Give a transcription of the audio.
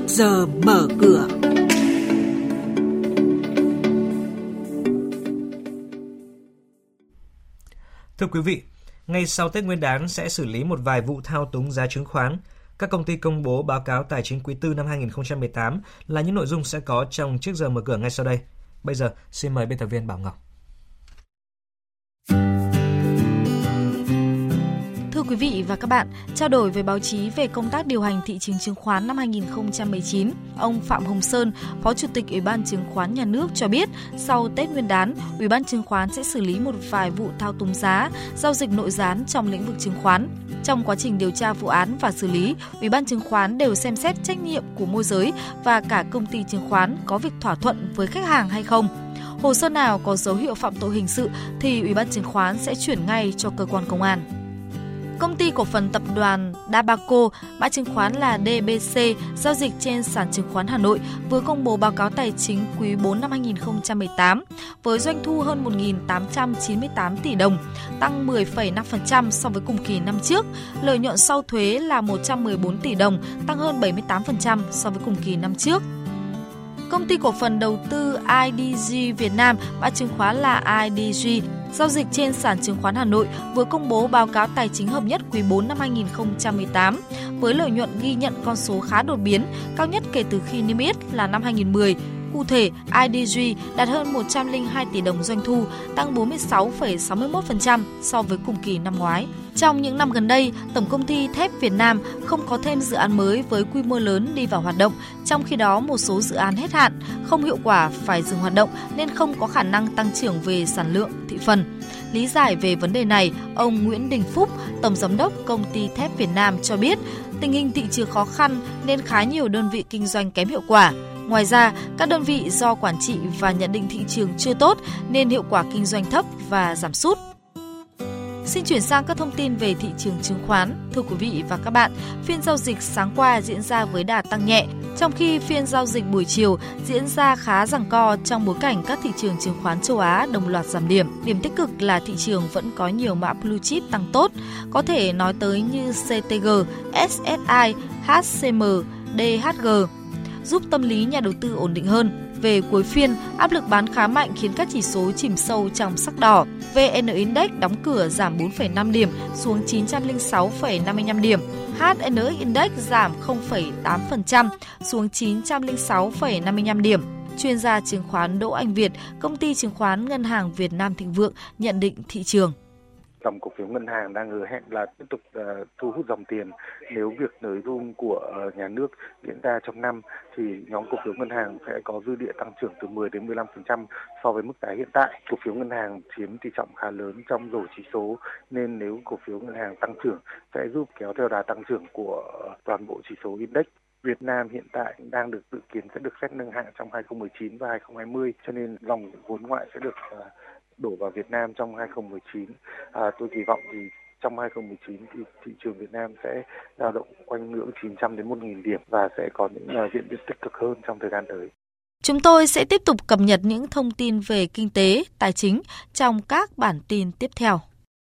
trước giờ mở cửa. Thưa quý vị, ngay sau Tết Nguyên đán sẽ xử lý một vài vụ thao túng giá chứng khoán. Các công ty công bố báo cáo tài chính quý tư năm 2018 là những nội dung sẽ có trong trước giờ mở cửa ngay sau đây. Bây giờ, xin mời biên tập viên Bảo Ngọc. Quý vị và các bạn, trao đổi với báo chí về công tác điều hành thị trường chứng khoán năm 2019, ông Phạm Hồng Sơn, Phó Chủ tịch Ủy ban Chứng khoán Nhà nước cho biết, sau Tết Nguyên đán, Ủy ban Chứng khoán sẽ xử lý một vài vụ thao túng giá, giao dịch nội gián trong lĩnh vực chứng khoán. Trong quá trình điều tra vụ án và xử lý, Ủy ban Chứng khoán đều xem xét trách nhiệm của môi giới và cả công ty chứng khoán có việc thỏa thuận với khách hàng hay không. Hồ sơ nào có dấu hiệu phạm tội hình sự thì Ủy ban Chứng khoán sẽ chuyển ngay cho cơ quan công an. Công ty cổ phần tập đoàn Dabaco, mã chứng khoán là DBC, giao dịch trên sàn chứng khoán Hà Nội vừa công bố báo cáo tài chính quý 4 năm 2018 với doanh thu hơn 1.898 tỷ đồng, tăng 10,5% so với cùng kỳ năm trước. Lợi nhuận sau thuế là 114 tỷ đồng, tăng hơn 78% so với cùng kỳ năm trước. Công ty cổ phần đầu tư IDG Việt Nam, mã chứng khoán là IDG, giao dịch trên sàn chứng khoán Hà Nội vừa công bố báo cáo tài chính hợp nhất quý 4 năm 2018 với lợi nhuận ghi nhận con số khá đột biến, cao nhất kể từ khi niêm yết là năm 2010. Cụ thể, IDG đạt hơn 102 tỷ đồng doanh thu, tăng 46,61% so với cùng kỳ năm ngoái. Trong những năm gần đây, Tổng công ty Thép Việt Nam không có thêm dự án mới với quy mô lớn đi vào hoạt động, trong khi đó một số dự án hết hạn, không hiệu quả phải dừng hoạt động nên không có khả năng tăng trưởng về sản lượng, thị phần. Lý giải về vấn đề này, ông Nguyễn Đình Phúc, Tổng Giám đốc Công ty Thép Việt Nam cho biết, tình hình thị trường khó khăn nên khá nhiều đơn vị kinh doanh kém hiệu quả. Ngoài ra, các đơn vị do quản trị và nhận định thị trường chưa tốt nên hiệu quả kinh doanh thấp và giảm sút. Xin chuyển sang các thông tin về thị trường chứng khoán. Thưa quý vị và các bạn, phiên giao dịch sáng qua diễn ra với đà tăng nhẹ, trong khi phiên giao dịch buổi chiều diễn ra khá giằng co trong bối cảnh các thị trường chứng khoán châu Á đồng loạt giảm điểm. Điểm tích cực là thị trường vẫn có nhiều mã blue chip tăng tốt, có thể nói tới như CTG, SSI, HCM, DHG, giúp tâm lý nhà đầu tư ổn định hơn. Về cuối phiên, áp lực bán khá mạnh khiến các chỉ số chìm sâu trong sắc đỏ. VN Index đóng cửa giảm 4,5 điểm xuống 906,55 điểm. HN-Index giảm 0,8% xuống 906,55 điểm. Chuyên gia chứng khoán Đỗ Anh Việt, công ty chứng khoán Ngân hàng Việt Nam Thịnh Vượng nhận định thị trường dòng cổ phiếu ngân hàng đang hứa hẹn là tiếp tục uh, thu hút dòng tiền nếu việc nới room của uh, nhà nước diễn ra trong năm thì nhóm cổ phiếu ngân hàng sẽ có dư địa tăng trưởng từ 10 đến 15% so với mức giá hiện tại. Cổ phiếu ngân hàng chiếm tỷ trọng khá lớn trong rổ chỉ số nên nếu cổ phiếu ngân hàng tăng trưởng sẽ giúp kéo theo đà tăng trưởng của toàn bộ chỉ số index. Việt Nam hiện tại đang được dự kiến sẽ được xét nâng hạng trong 2019 và 2020 cho nên dòng vốn ngoại sẽ được ờ, đổ vào Việt Nam trong 2019. À, tôi kỳ vọng thì trong 2019 thì thị trường Việt Nam sẽ dao động quanh ngưỡng 900 đến 1.000 điểm và sẽ có những uh, diễn biến tích cực hơn trong thời gian tới. Chúng tôi sẽ tiếp tục cập nhật những thông tin về kinh tế, tài chính trong các bản tin tiếp theo.